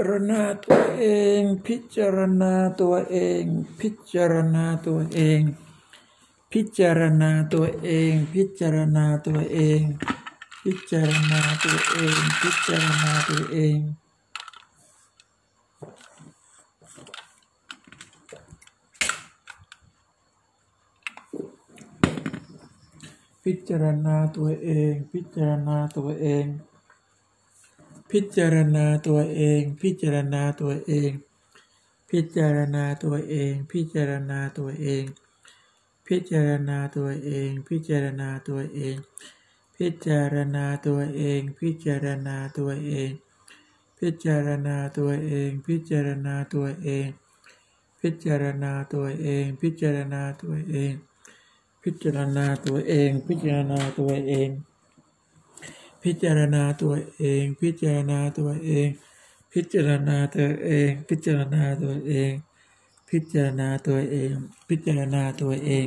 ารณาตัวเอง พิจารณาตัวเอง พิจารณาตัวเอง พิจารณาตัวเอง พิจารณาตัวเอง พิจารณาตัวเอง พิจารณาตัวเองพิจารณาตัวเอง พิจารณาตัวเอง พิจารณาตัวเอง พิจารณาตัวเอง พิจารณาตัวเอง พิจารณาตัวเอง พิจารณาตัวเอง พิจารณาตัวเอง พิจารณาตัวเอง พิจารณาตัวเอง พิจารณาตัวเอง พิจารณาตัวเอง พิจารณาตัวเอง พิจารณาตัวเอง พิจารณาตัวเอง พิจารณาตัวเอง พิจารณาตัวเอง พิจารณาตัวเอง พิจารณาตัวเอง พิจารณาตัวเอง พิจารณาตัวเอง พิจารณาตัวเอง